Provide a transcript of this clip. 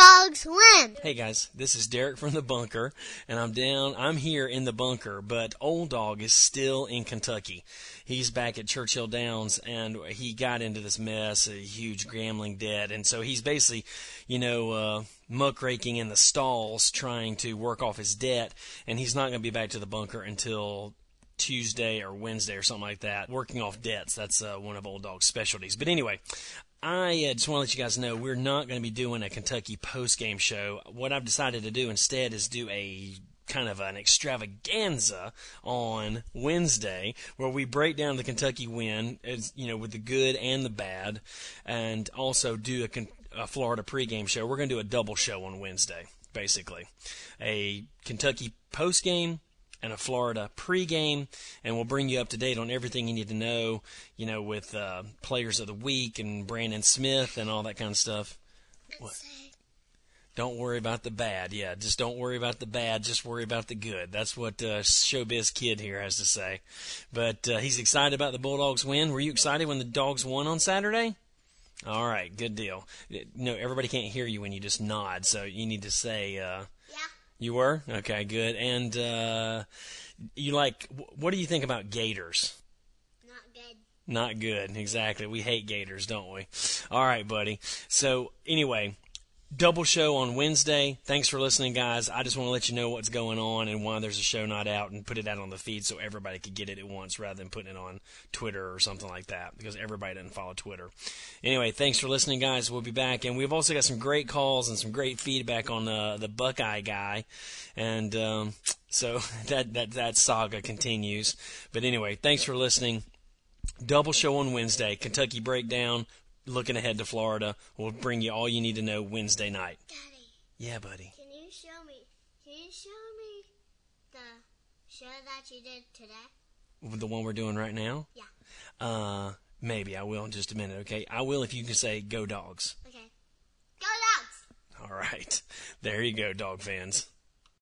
dogs. Hey guys, this is Derek from the bunker, and I'm down. I'm here in the bunker, but Old Dog is still in Kentucky. He's back at Churchill Downs, and he got into this mess, a huge gambling debt, and so he's basically, you know, uh, muckraking in the stalls trying to work off his debt, and he's not going to be back to the bunker until Tuesday or Wednesday or something like that. Working off debts, that's uh, one of Old Dog's specialties. But anyway, I uh, just want to let you guys know we're not going to be doing a Kentucky post game show. What I've decided to do instead is do a kind of an extravaganza on Wednesday where we break down the Kentucky win, as, you know, with the good and the bad, and also do a, a Florida pregame show. We're going to do a double show on Wednesday, basically. A Kentucky post game and a Florida pregame, and we'll bring you up to date on everything you need to know, you know, with uh, players of the week and Brandon Smith and all that kind of stuff. What? Don't worry about the bad. Yeah, just don't worry about the bad. Just worry about the good. That's what uh, Showbiz Kid here has to say. But uh, he's excited about the Bulldogs win. Were you excited when the Dogs won on Saturday? All right, good deal. No, everybody can't hear you when you just nod, so you need to say. Uh. You were okay, good. And uh, you like? What do you think about Gators? Not good. Not good, exactly. We hate Gators, don't we? All right, buddy. So anyway, double show on Wednesday. Thanks for listening, guys. I just want to let you know what's going on and why there's a show not out, and put it out on the feed so everybody could get it at once, rather than putting it on Twitter or something like that, because everybody doesn't follow Twitter. Anyway, thanks for listening, guys. We'll be back, and we've also got some great calls and some great feedback on uh, the Buckeye guy, and um, so that that that saga continues. But anyway, thanks for listening. Double show on Wednesday. Kentucky breakdown. Looking ahead to Florida. We'll bring you all you need to know Wednesday night. Daddy, Yeah, buddy. can you show me? Can you show me the show that you did today? The one we're doing right now? Yeah. Uh, maybe I will in just a minute, okay? I will if you can say go dogs. Okay. Go dogs! All right. There you go, dog fans.